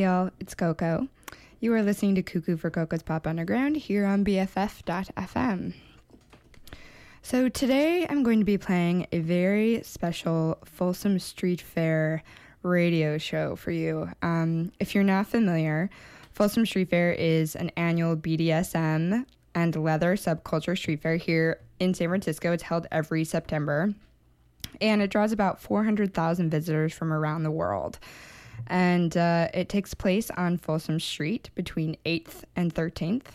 y'all, it's Coco. You are listening to Cuckoo for Coco's Pop Underground here on BFF.fm. So today I'm going to be playing a very special Folsom Street Fair radio show for you. Um, if you're not familiar, Folsom Street Fair is an annual BDSM and leather subculture street fair here in San Francisco. It's held every September and it draws about 400,000 visitors from around the world. And uh, it takes place on Folsom Street between 8th and 13th.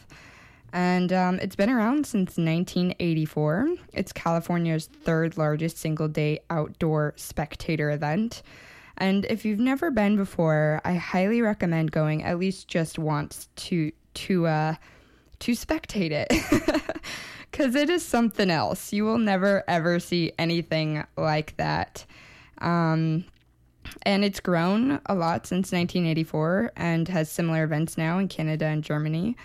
And um, it's been around since 1984. It's California's third largest single day outdoor spectator event. And if you've never been before, I highly recommend going at least just once to to uh, to spectate it. Because it is something else. You will never ever see anything like that. Um, and it's grown a lot since 1984 and has similar events now in Canada and Germany.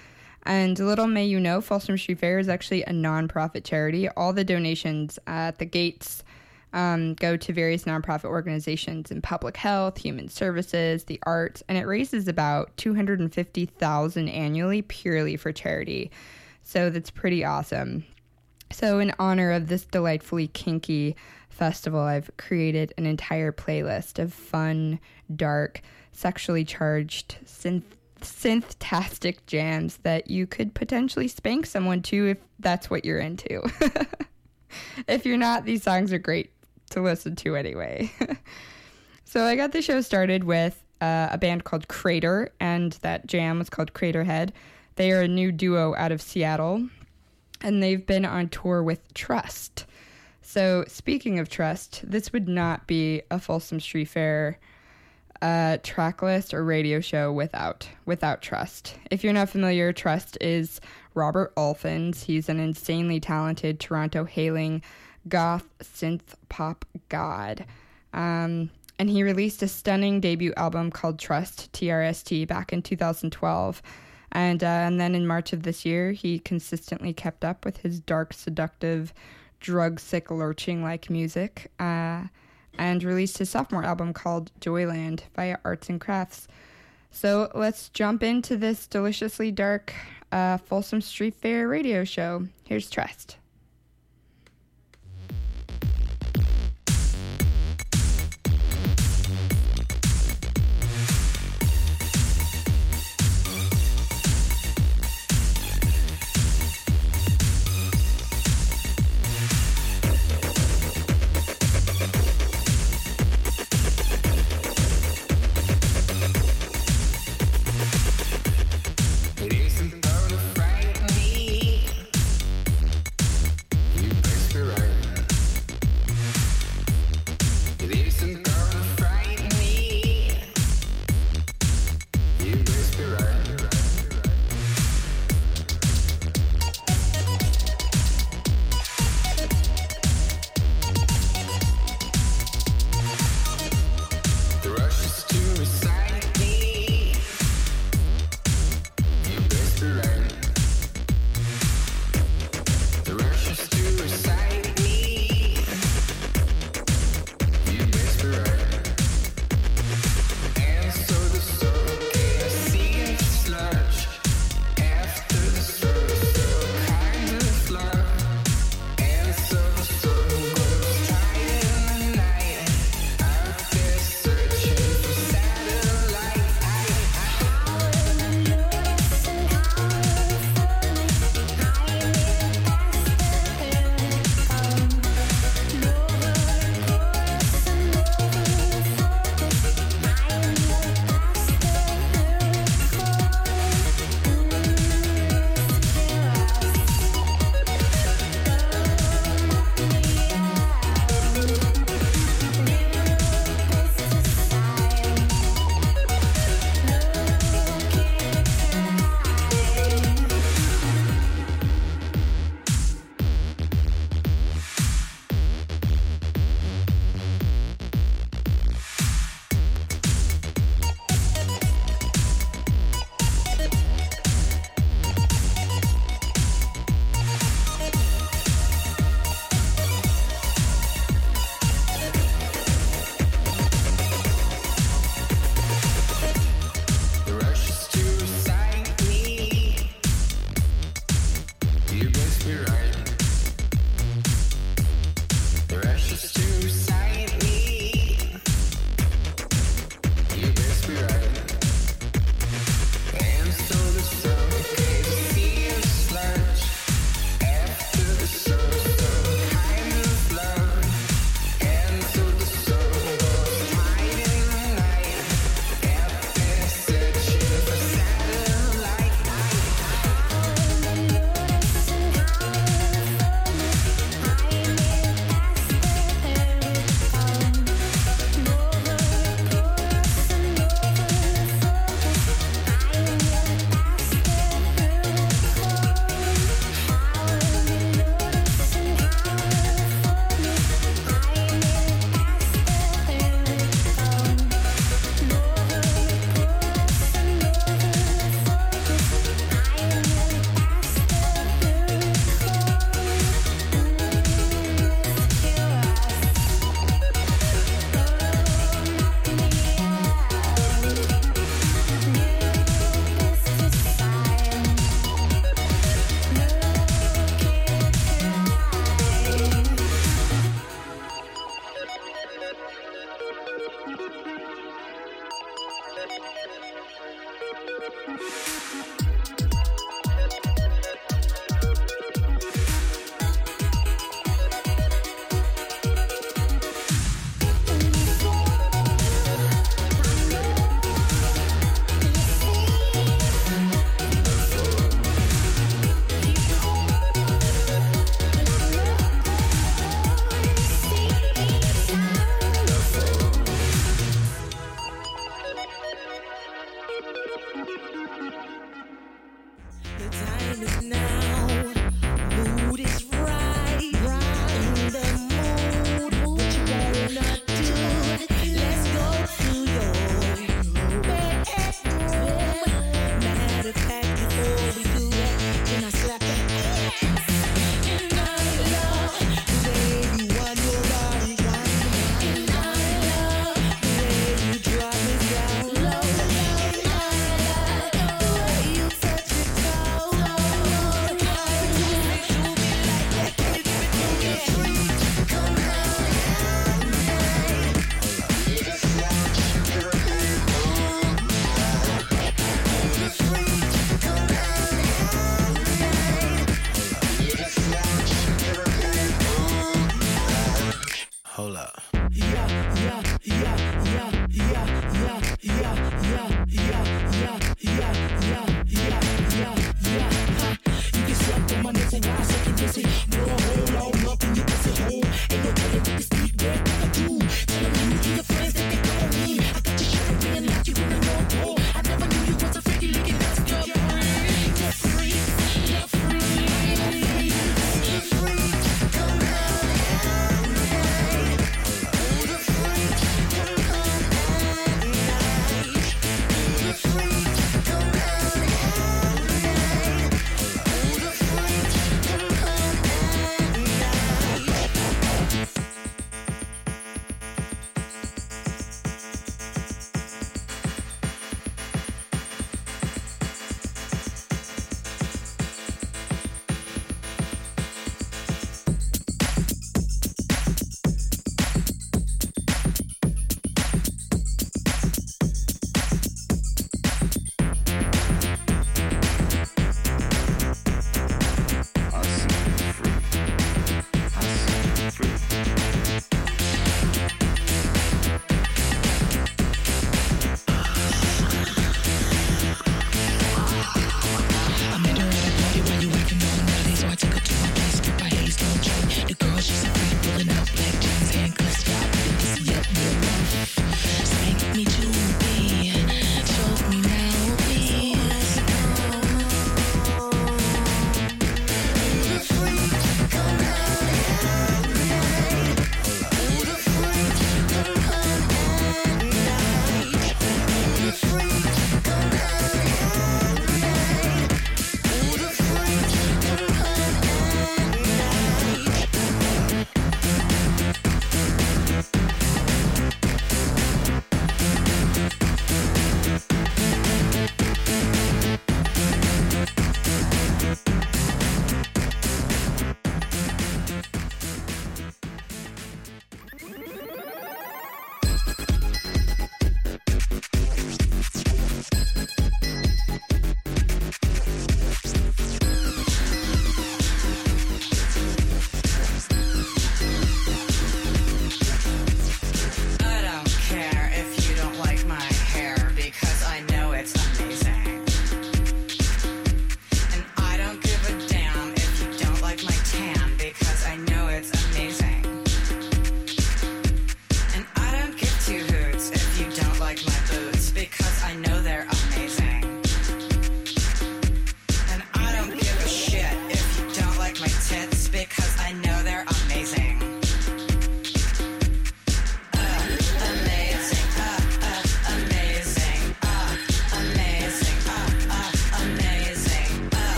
And little may you know, Folsom Street Fair is actually a nonprofit charity. All the donations at the gates um, go to various nonprofit organizations in public health, human services, the arts, and it raises about 250,000 annually purely for charity. So that's pretty awesome. So in honor of this delightfully kinky festival, I've created an entire playlist of fun, dark, sexually charged synth synth-tastic jams that you could potentially spank someone to if that's what you're into. if you're not, these songs are great to listen to anyway. so I got the show started with uh, a band called Crater, and that jam was called Craterhead. They are a new duo out of Seattle, and they've been on tour with Trust. So speaking of Trust, this would not be a Folsom Street Fair uh, track list or radio show without without Trust. If you're not familiar, Trust is Robert Alfons. He's an insanely talented Toronto hailing goth synth pop god. Um, and he released a stunning debut album called Trust, TRST, back in 2012. And, uh, and then in March of this year, he consistently kept up with his dark, seductive, drug sick, lurching like music uh, and released his sophomore album called Joyland via Arts and Crafts. So let's jump into this deliciously dark uh, Folsom Street Fair radio show. Here's Trust.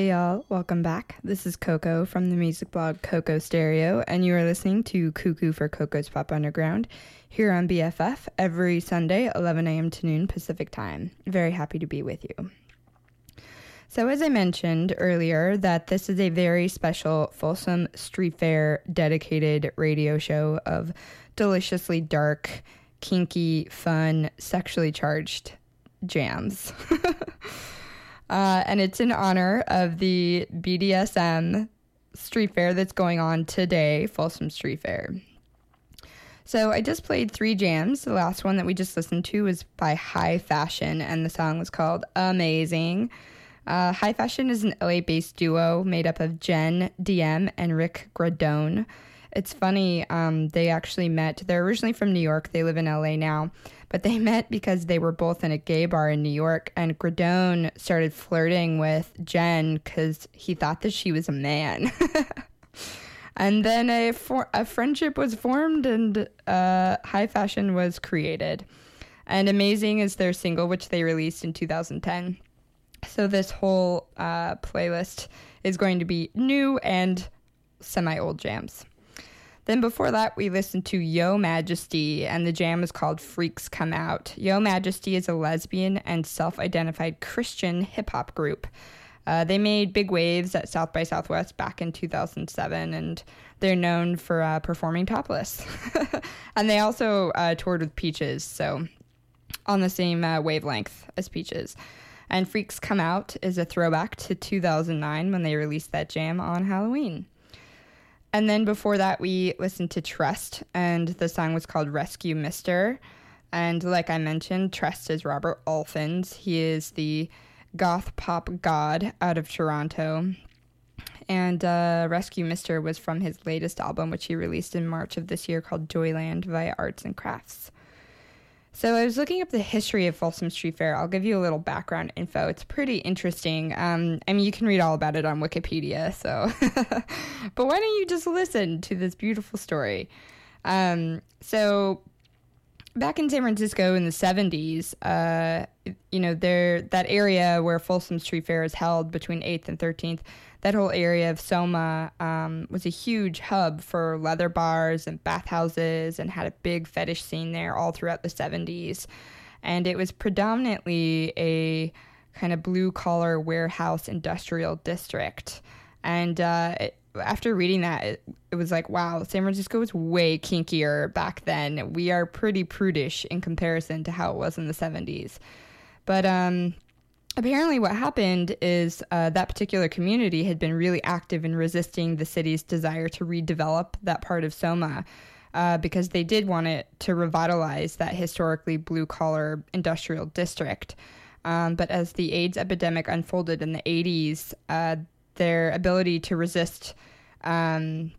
Hey y'all, welcome back. This is Coco from the music blog Coco Stereo, and you are listening to Cuckoo for Coco's Pop Underground here on BFF every Sunday, 11 a.m. to noon Pacific Time. Very happy to be with you. So, as I mentioned earlier, that this is a very special Folsom Street Fair dedicated radio show of deliciously dark, kinky, fun, sexually charged jams. Uh, and it's in honor of the BDSM street fair that's going on today, Folsom Street Fair. So I just played three jams. The last one that we just listened to was by Hi Fashion, and the song was called Amazing. Uh, Hi Fashion is an LA based duo made up of Jen DM and Rick Gradone. It's funny, um, they actually met. They're originally from New York, they live in LA now but they met because they were both in a gay bar in New York, and Gradone started flirting with Jen because he thought that she was a man. and then a, for- a friendship was formed, and uh, Hi Fashion was created. And Amazing is their single, which they released in 2010. So this whole uh, playlist is going to be new and semi old jams. Then before that, we listened to Yo Majesty, and the jam is called Freaks Come Out. Yo Majesty is a lesbian and self identified Christian hip hop group. Uh, they made big waves at South by Southwest back in 2007, and they're known for uh, performing topless. and they also uh, toured with Peaches, so on the same uh, wavelength as Peaches. And Freaks Come Out is a throwback to 2009 when they released that jam on Halloween. And then before that, we listened to Trust, and the song was called Rescue Mister. And like I mentioned, Trust is Robert Alfons. He is the goth pop god out of Toronto. And uh, Rescue Mister was from his latest album, which he released in March of this year called Joyland via Arts and Crafts. So I was looking up the history of Folsom Street Fair. I'll give you a little background info. It's pretty interesting. Um, I mean, you can read all about it on Wikipedia. So, but why don't you just listen to this beautiful story? Um, so back in San Francisco in the 70s, uh, you know, there that area where Folsom Street Fair is held between 8th and 13th, that whole area of Soma um, was a huge hub for leather bars and bathhouses and had a big fetish scene there all throughout the 70s. And it was predominantly a kind of blue collar warehouse industrial district. And uh, it, after reading that, it, it, was like, wow, San Francisco was way kinkier back then. We are pretty prudish in comparison to how it was in the 70s. But um, apparently, what happened is uh, that particular community had been really active in resisting the city's desire to redevelop that part of Soma. Uh, because they did want it to revitalize that historically blue collar industrial district. Um, but as the AIDS epidemic unfolded in the 80s, uh, their ability to resist um,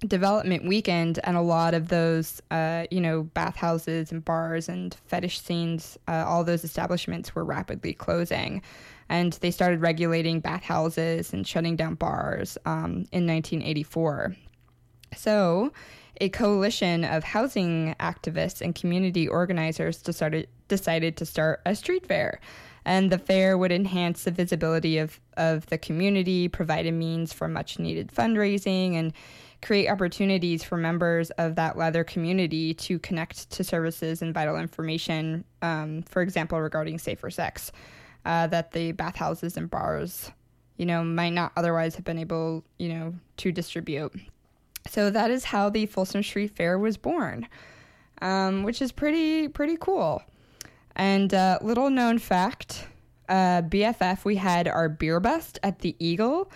development weakened, and a lot of those, uh, you know, bathhouses and bars and fetish scenes, uh, all those establishments were rapidly closing. And they started regulating bathhouses and shutting down bars um, in 1984. So, a coalition of housing activists and community organizers decided, decided to start a street fair and the fair would enhance the visibility of, of the community, provide a means for much needed fundraising, and create opportunities for members of that leather community to connect to services and vital information, um, for example, regarding safer sex, uh, that the bathhouses and bars, you know, might not otherwise have been able, you know, to distribute. So that is how the Folsom Street Fair was born, um, which is pretty pretty cool. And uh, little known fact uh, BFF, we had our beer bust at the Eagle.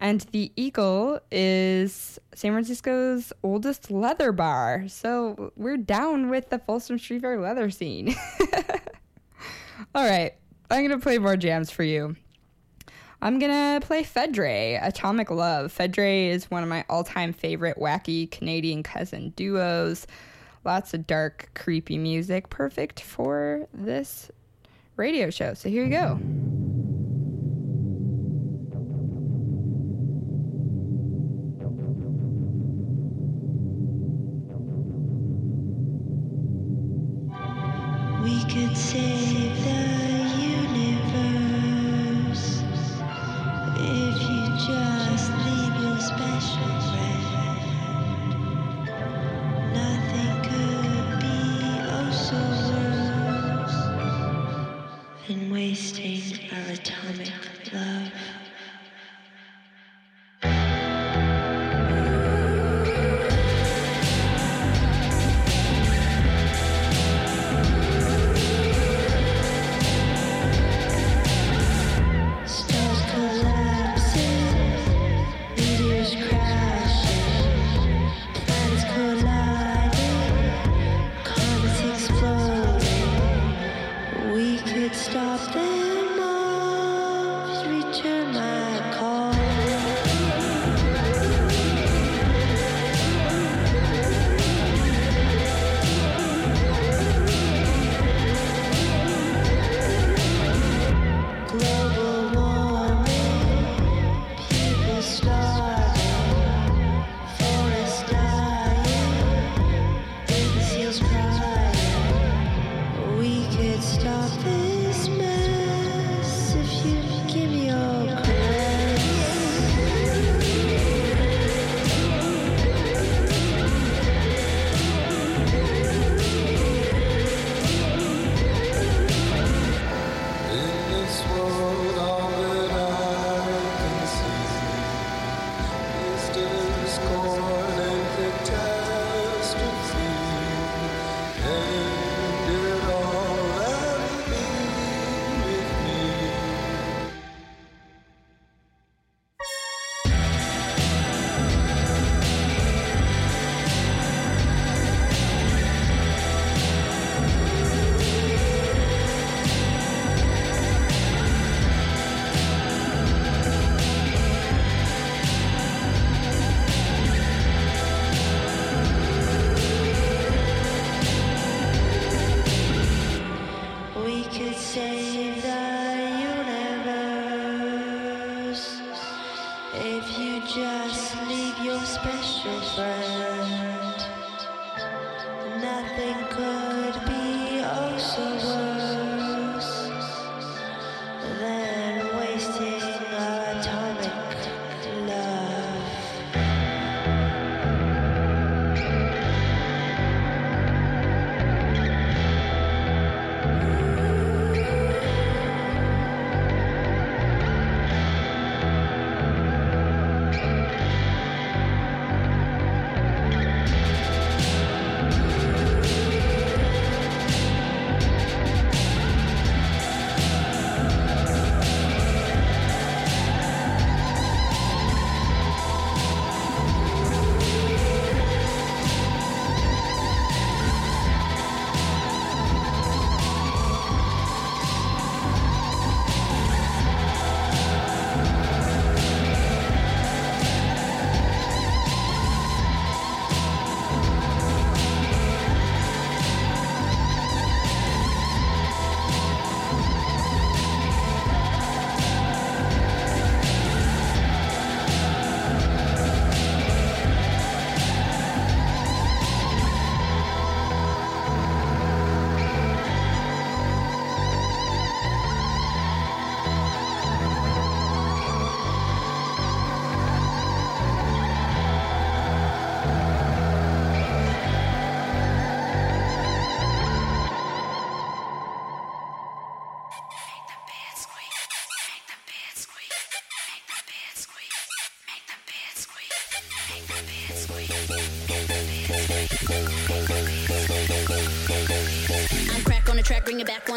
And the Eagle is San Francisco's oldest leather bar. So we're down with the Folsom Street Fair leather scene. All right, I'm going to play more jams for you. I'm going to play Phedre, Atomic Love. Phedre is one of my all time favorite wacky Canadian cousin duos. Lots of dark, creepy music, perfect for this radio show. So here you go. Mm-hmm.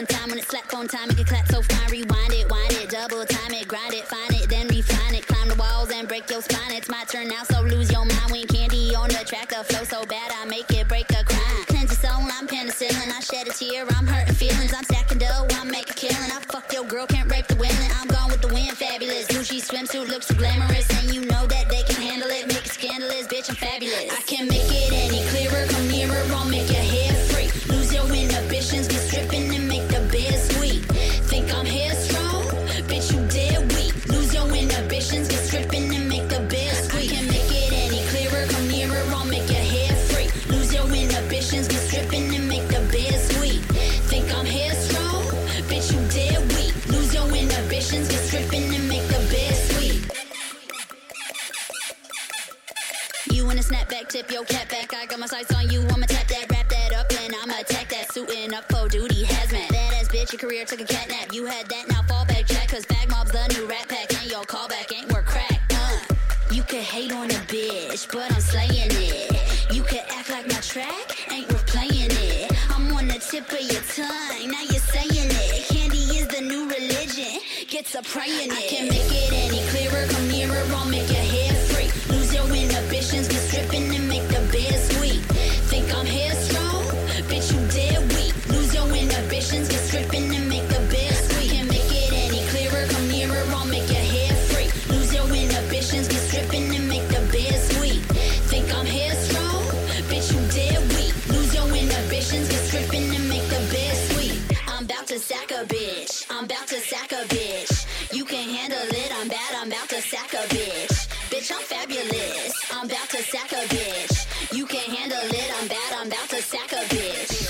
on time when it's slap on time. Make it clap so fine, rewind it, wind it, double time it, grind it, find it, then refine it. Climb the walls and break your spine. It's my turn now, so lose your mind when candy on the track. The flow so bad. career took a cat nap. You had that, now fall back check. Cause bag mob's the new rat pack. And your callback ain't worth crack. Uh, you could hate on a bitch, but I'm slaying it. You could act like my track ain't worth playing it. I'm on the tip of your tongue, now you're saying it. Candy is the new religion. Get to praying it. You can't handle it, I'm bad, I'm about to sack a bitch.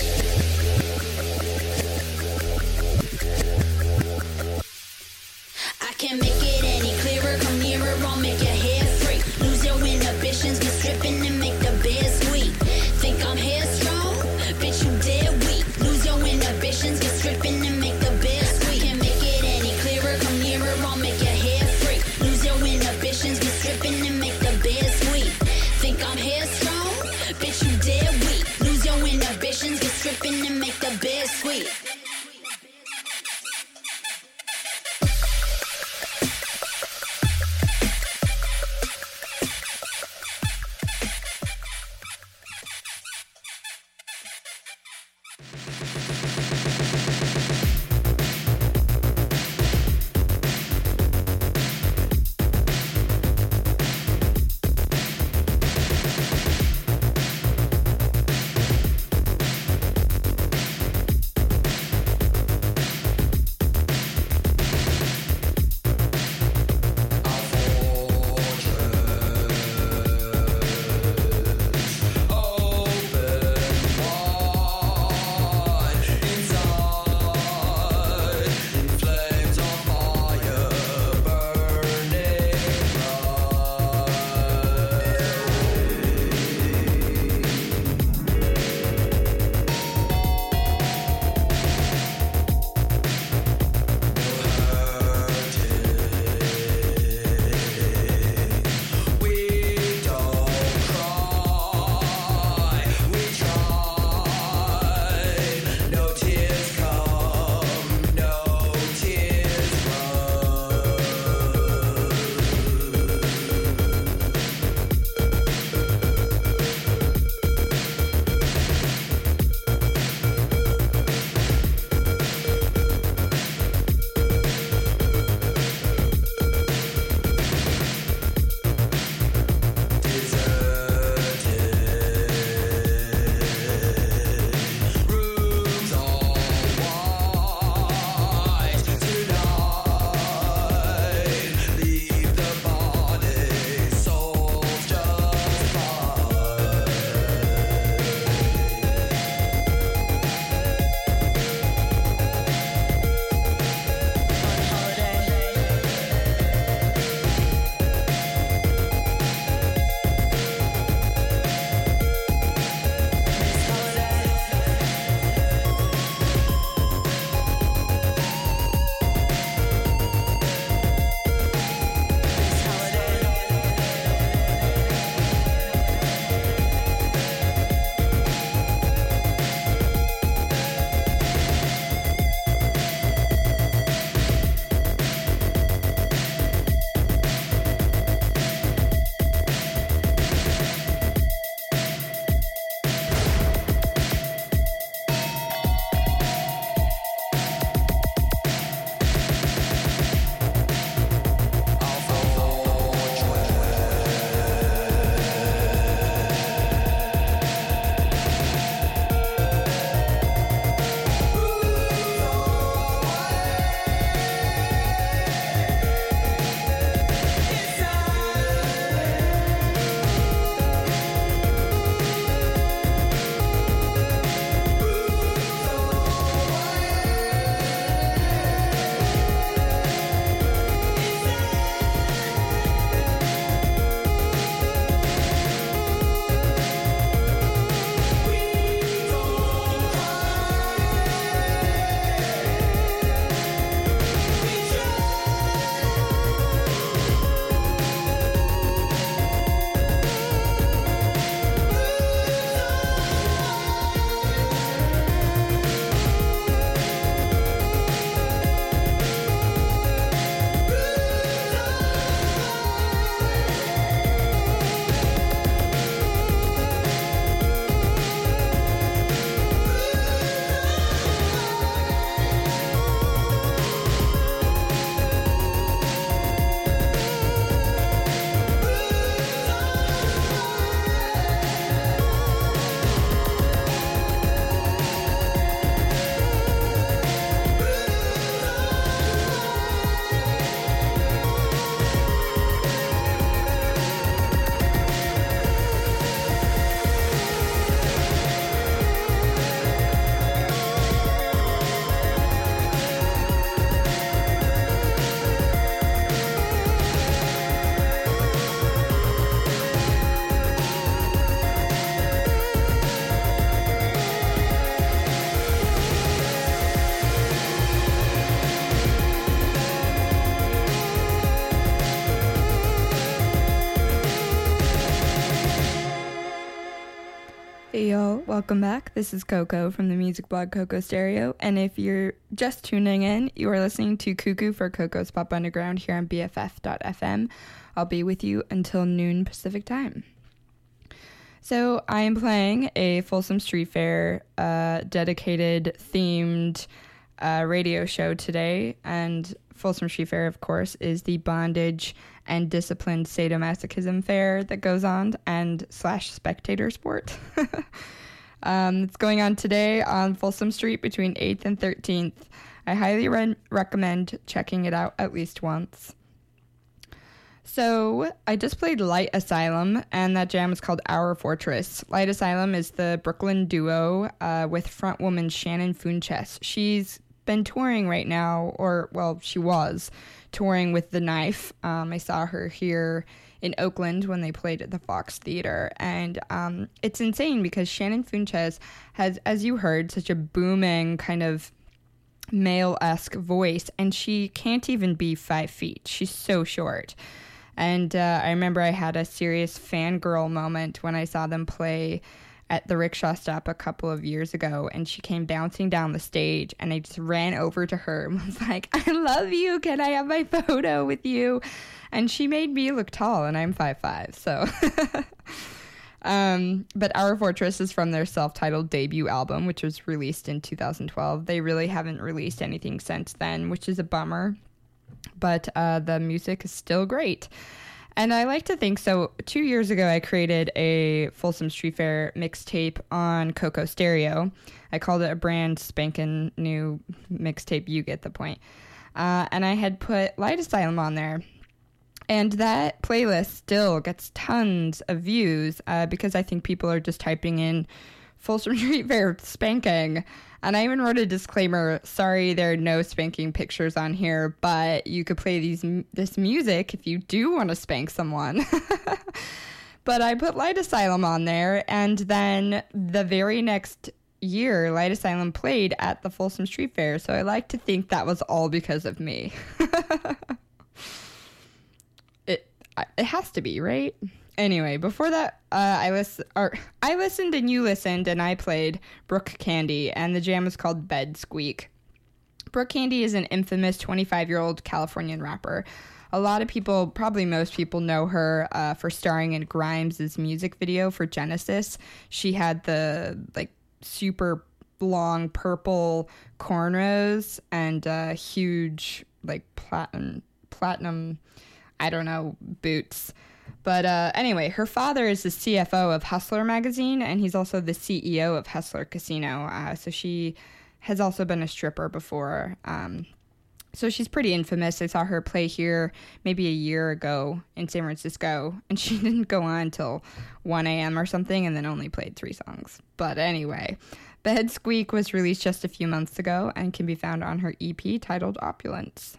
Welcome back. This is Coco from the music blog Coco Stereo, and if you're just tuning in, you are listening to Cuckoo for Coco's Pop Underground here on BFF.fm. I'll be with you until noon Pacific time. So I am playing a Folsom Street Fair uh, dedicated themed uh, radio show today, and Folsom Street Fair, of course, is the bondage and disciplined sadomasochism fair that goes on and slash spectator sport. um, it's going on today on Folsom Street between 8th and 13th. I highly re- recommend checking it out at least once. So, I just played Light Asylum, and that jam is called Hour Fortress. Light Asylum is the Brooklyn duo uh, with frontwoman Shannon Funches. She's been touring right now, or, well, she was touring with The Knife. Um, I saw her here in Oakland when they played at the Fox Theater. And um, it's insane because Shannon Funches has, as you heard, such a booming kind of male esque voice, and she can't even be five feet. She's so short. And uh, I remember I had a serious fangirl moment when I saw them play at the rickshaw stop a couple of years ago, and she came bouncing down the stage, and I just ran over to her and was like, I love you. Can I have my photo with you? And she made me look tall, and I'm 5'5, so. Um, but Hour Fortress is from their self titled debut album, which was released in 2012. They really haven't released anything since then, which is a bummer. But uh, the music is still great. And I like to think so. Two years ago, I created a Folsom Street Fair mixtape on Coco Stereo. I called it a brand spanking new mixtape. You get the point. Uh, and I had put Light Asylum on there. And that playlist still gets tons of views uh, because I think people are just typing in Folsom Street Fair spanking. And I even wrote a disclaimer sorry, there are no spanking pictures on here, but you could play these this music if you do want to spank someone. but I put Light Asylum on there, and then the very next year, Light Asylum played at the Folsom Street Fair. So I like to think that was all because of me. it it has to be right. Anyway, before that, uh, I list or I listened and you listened, and I played Brooke Candy, and the jam was called Bed Squeak. Brooke Candy is an infamous 25 year old Californian rapper. A lot of people, probably most people, know her uh, for starring in Grimes' music video for Genesis. She had the like super long purple cornrows and uh, huge like platinum platinum I don't know boots. But uh, anyway, her father is the CFO of Hustler magazine, and he's also the CEO of Hustler Casino. Uh, so she has also been a stripper before. Um, so she's pretty infamous. I saw her play here maybe a year ago in San Francisco, and she didn't go on until 1 a.m. or something, and then only played three songs. But anyway, Bed Squeak was released just a few months ago and can be found on her EP titled Opulence.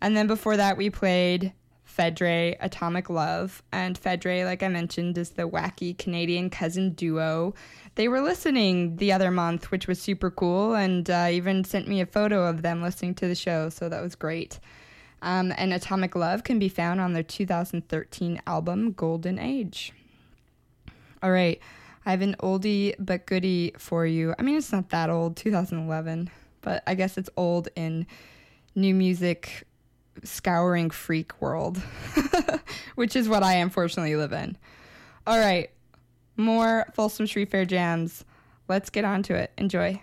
And then before that, we played Phedre, Atomic Love. And Phedre, like I mentioned, is the wacky Canadian cousin duo. They were listening the other month, which was super cool, and uh, even sent me a photo of them listening to the show, so that was great. Um, and Atomic Love can be found on their 2013 album, Golden Age. All right, I have an oldie but goodie for you. I mean, it's not that old, 2011, but I guess it's old in new music scouring freak world, which is what I unfortunately live in. All right, more Folsom Street Fair jams. Let's get on to it. Enjoy.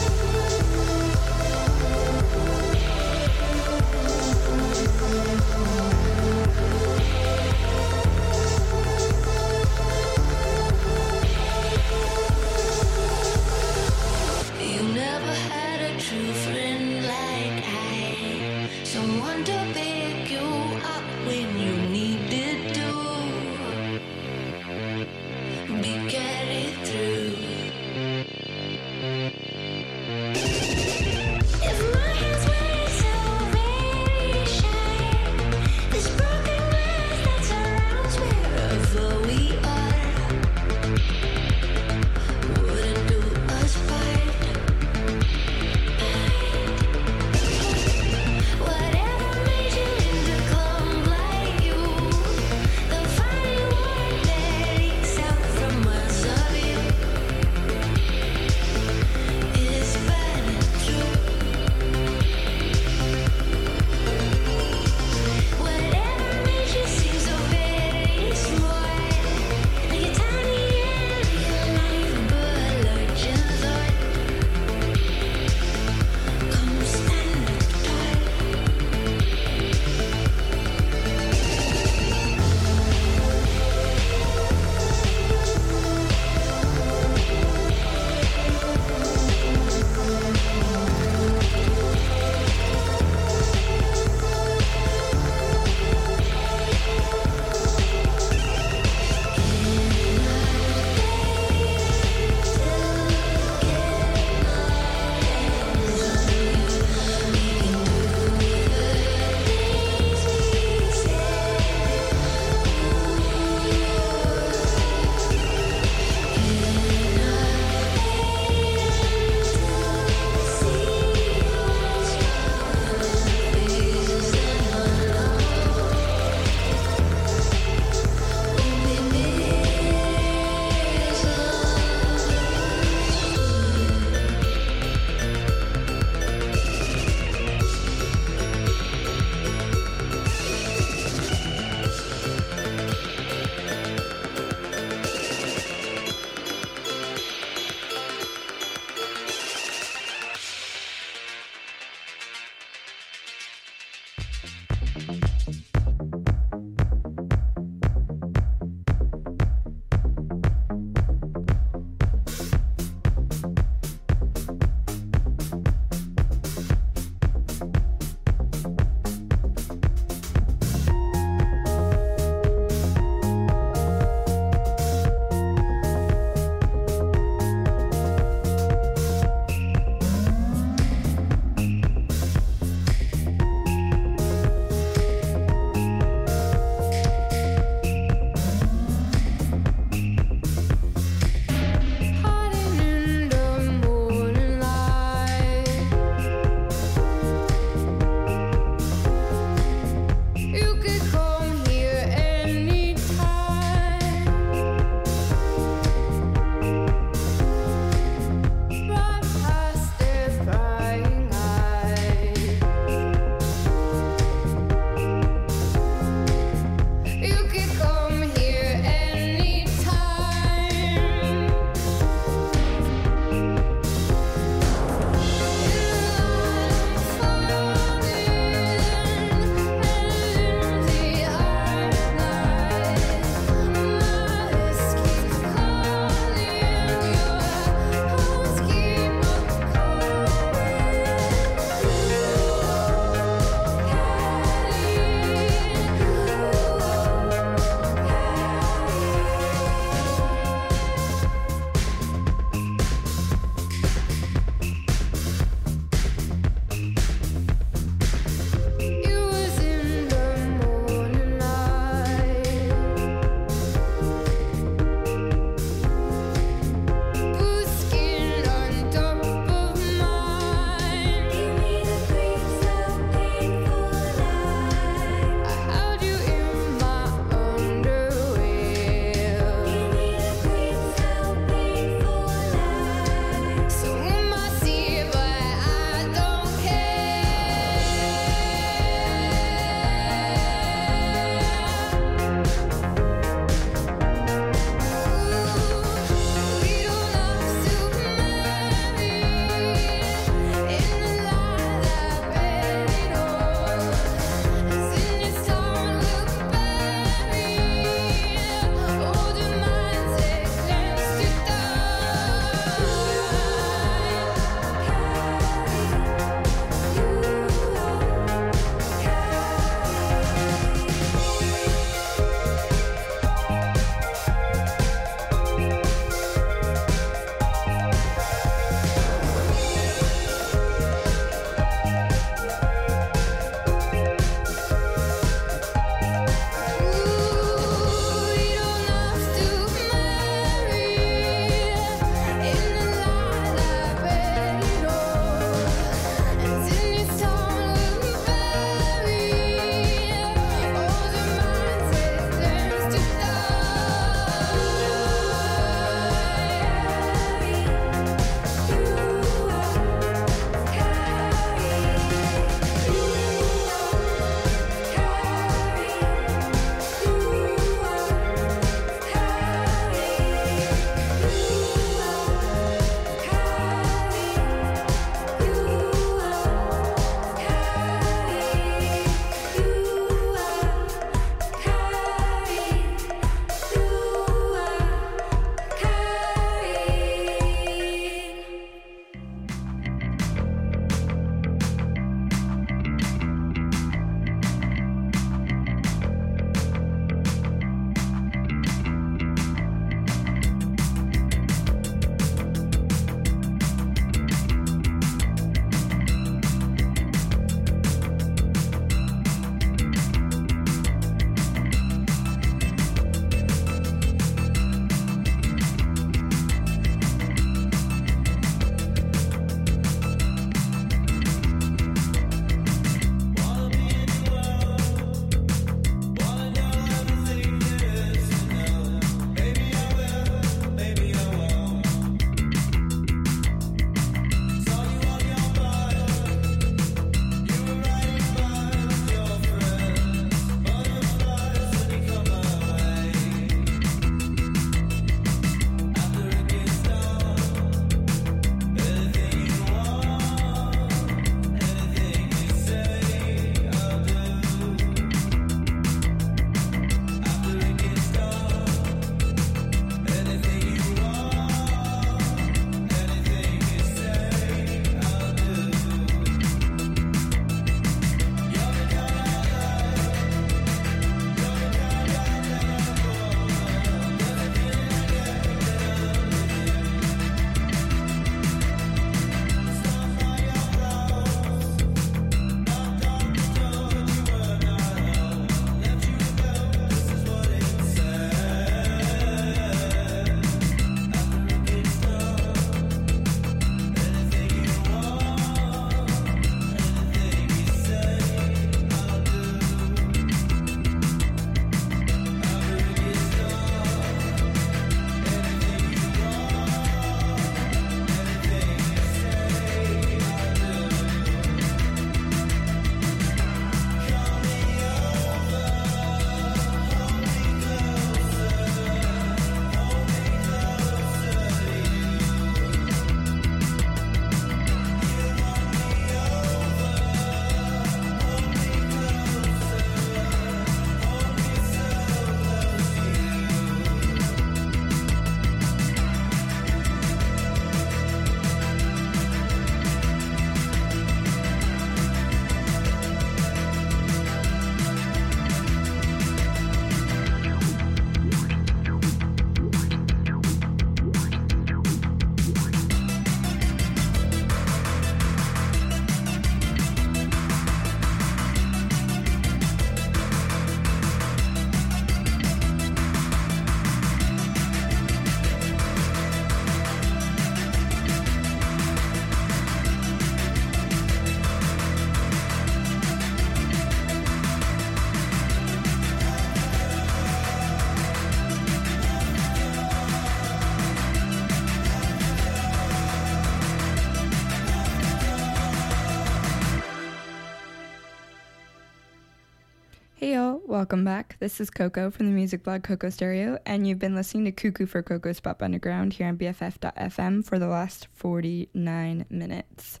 Welcome back. This is Coco from the music blog Coco Stereo, and you've been listening to Cuckoo for Coco's Pop Underground here on BFF.fm for the last 49 minutes.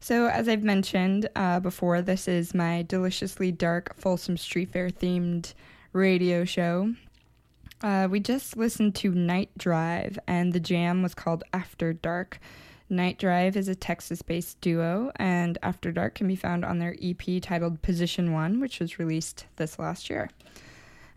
So, as I've mentioned uh, before, this is my deliciously dark Folsom Street Fair themed radio show. Uh, we just listened to Night Drive, and the jam was called After Dark. Night Drive is a Texas based duo, and After Dark can be found on their EP titled Position One, which was released this last year.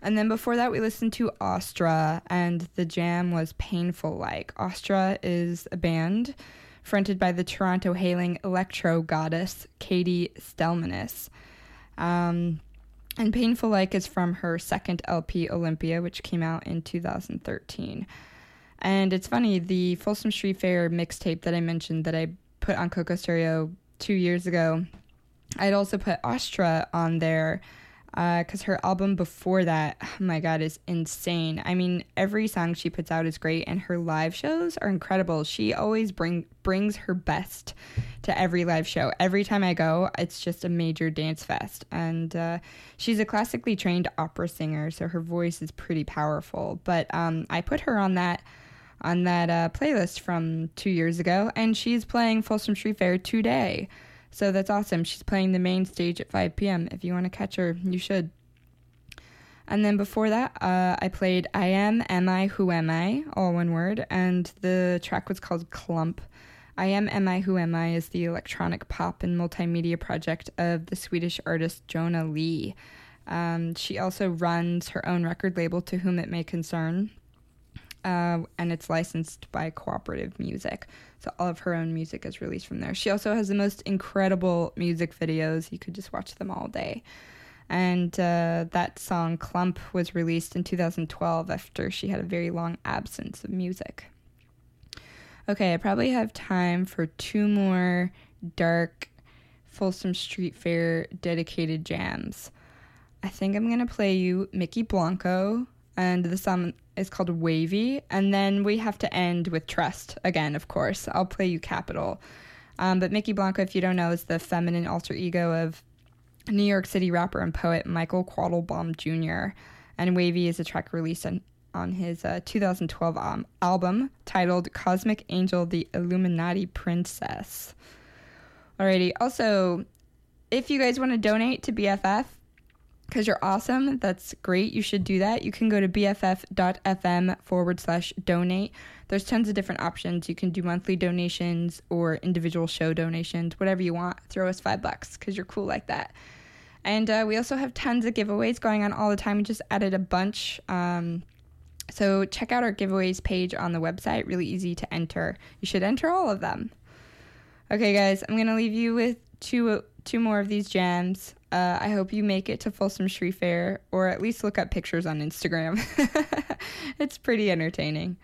And then before that, we listened to Austra, and the jam was Painful Like. Austra is a band fronted by the Toronto hailing electro goddess Katie Stelmanis. Um, and Painful Like is from her second LP, Olympia, which came out in 2013. And it's funny, the Folsom Street Fair mixtape that I mentioned that I put on Coco Stereo two years ago, I'd also put Austra on there because her album before that, oh my God, is insane. I mean, every song she puts out is great, and her live shows are incredible. She always bring brings her best to every live show. Every time I go, it's just a major dance fest. And uh, she's a classically trained opera singer, so her voice is pretty powerful. But um, I put her on that on that uh, playlist from two years ago, and she's playing Folsom Street Fair today. So that's awesome. She's playing the main stage at 5 p.m. If you want to catch her, you should. And then before that, uh, I played I Am, Am I, Who Am I, all one word, and the track was called Clump. I Am, Am I, Who Am I is the electronic pop and multimedia project of the Swedish artist Jonna Lee. Um, she also runs her own record label, To Whom It May Concern, uh, and it's licensed by Cooperative Music. So all of her own music is released from there. She also has the most incredible music videos. You could just watch them all day. And uh, that song Clump was released in 2012 after she had a very long absence of music. Okay, I probably have time for two more dark Folsom Street Fair dedicated jams. I think I'm going to play you Mykki Blanco, and the song is called Wavvy. And then we have to end with Trust again, of course. I'll play you Capitol. Um, but Mykki Blanco, if you don't know, is the feminine alter ego of New York City rapper and poet Michael Quattlebaum Jr. And Wavvy is a track released on, on his uh, 2012 um, album titled Cosmic Angel the Illuminati Princess. Alrighty, also, if you guys want to donate to BFF, because you're awesome. That's great. You should do that. You can go to bff.fm forward slash donate. There's tons of different options. You can do monthly donations or individual show donations, whatever you want. Throw us five bucks because you're cool like that. And uh, we also have tons of giveaways going on all the time. We just added a bunch. Um, so check out our giveaways page on the website. Really easy to enter. You should enter all of them. Okay, guys, I'm going to leave you with two two more of these jams. Uh, I hope you make it to Folsom Street Fair, or at least look up pictures on Instagram. it's pretty entertaining.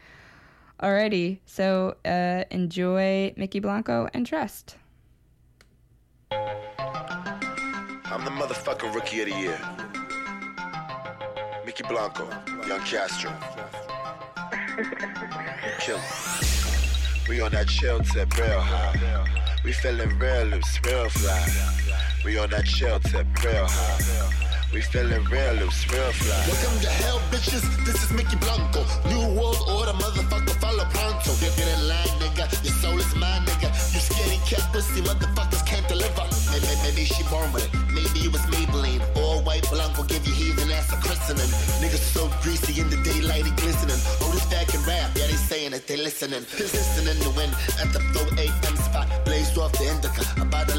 Alrighty, so uh, enjoy Mykki Blanco and Trust. I'm the motherfucking rookie of the year. Mykki Blanco, Young Castro. Kill. We on that chill tip, real high. We feeling real loose, real fly. We on that tip, real high. We feeling real loose, real fly. Welcome to hell, bitches. This is Mykki Blanco. New world order, motherfucker, follow. Get get in line, nigga. Your soul is mine, nigga. You skinny cat pussy, motherfuckers can't deliver. Maybe, maybe she born with it. Maybe it was Maybelline. All white Blanco give you heathen ass a christening. Niggas so greasy in the daylight, he glistening. Oh, this fat can rap. Yeah, they saying that they listening. He's listening to win at the 4 a.m. spot. Blazed off the indica. About to.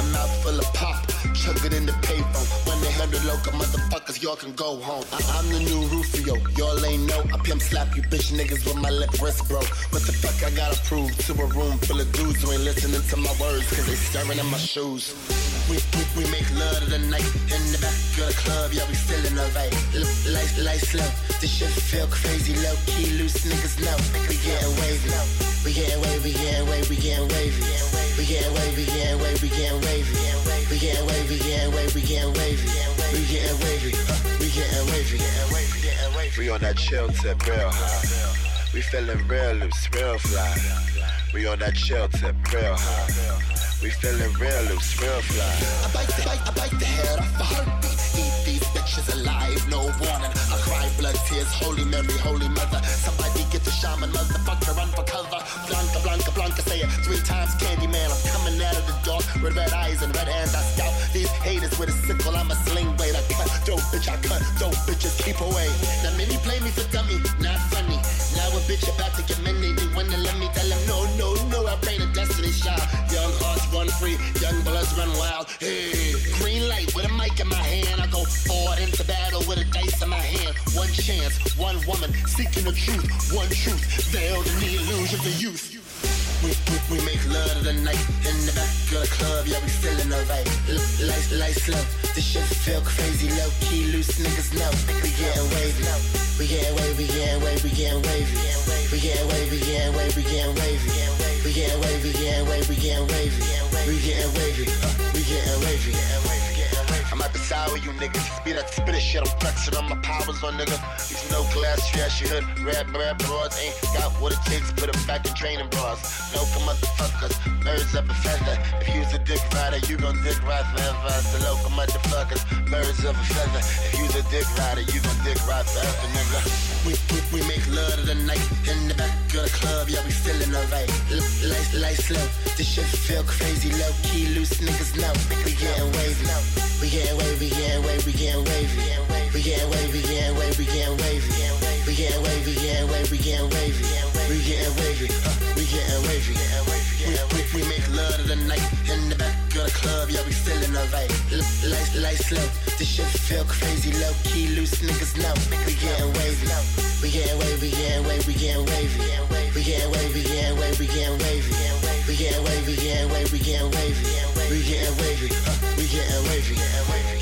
A mouth full of pop. Chug it in the payphone. When they hundred local motherfuckers, y'all can go home. I- I'm the new Rufio. Y'all ain't know. I pimp slap you bitch niggas with my lip wrist, bro. What the fuck I gotta prove to a room full of dudes who ain't listening to my words cause they staring at my shoes. We, we, we make love to the night in the back of the club, yeah, we feeling alright. L- light, light slow, this shit feel crazy, low key, loose niggas know. We getting wavy, we getting wavy, we getting wavy, we getting wavy. We getting wavy, we getting wavy, we getting wavy. We getting wavy, we getting wavy, we getting wavy. We getting wavy, huh, we getting wavy. We on that chill tip, real high. We feeling real loose, real fly. We on that chill tip, real high. We feeling real loose, real fly. I bite the, I bite the head off a heartbeat. Eat these bitches alive, no warning. I cry blood tears, Holy Mary, Holy Mother. Somebody get the shaman, motherfucker, run for cover. Blanca, Blanca, Blanca, say it three times, Candyman. I'm coming out of the dark with red eyes and red hands. I scout these haters with a sickle. I'm a sling blade. I cut, dope bitch, I cut, dope bitches keep away. Now many play me for dummy, not funny. Now a bitch about to get many. They wanna let me tell them no, no, no. I bring a destiny shot. Young hearts run free, young bloods run wild. Hey, green light with a mic in my hand. I go forward into battle with a dice in my hand. One chance, one woman seeking the truth. One truth, veiled in the illusions of youth. We, we, we make love to the night in the back of the club, yeah, we feeling alright. L- light, light slow, this shit feel crazy, low key, loose niggas know. We getting wavy, we getting wavy, getting wavy, we getting wavy. We getting wavy, getting wavy, we getting wavy. We getting wavy, getting wavy, we getting wavy. We getting wavy, uh, we getting wavy. I'm at the with you niggas. Speed up, spit it shit. I'm flexing on my powers on nigga. These no glass trash, you hood. Red, red broads ain't got what it takes. Put them back in training bras. No motherfuckers. Birds of a feather. If you's a dick rider, you gon' dick ride forever. The local motherfuckers. Birds of a feather. If you's a dick rider, you gon' dick ride forever, nigga. We, we, we make love to the night in the back of the club. Yeah, we feeling alright. L- light, light slow. This shit feel crazy. Low key, loose niggas know. We getting wavy. We getting wavy, getting wavy, we getting wavy. We getting wavy, getting wavy, we getting wavy. We getting wavy, getting wavy, we getting wavy. We getting wavy, we getting wavy. We, we, we make love to the night in the back of the club, yeah, we feeling alright. L- light, light slow, this shit feel crazy, low key, loose niggas know. We getting wavy, we getting wavy, getting wavy, we getting wavy. We getting wavy, getting wavy, we getting wavy. We getting wavy, getting wavy, we getting wavy. We getting wavy, uh, we getting wavy.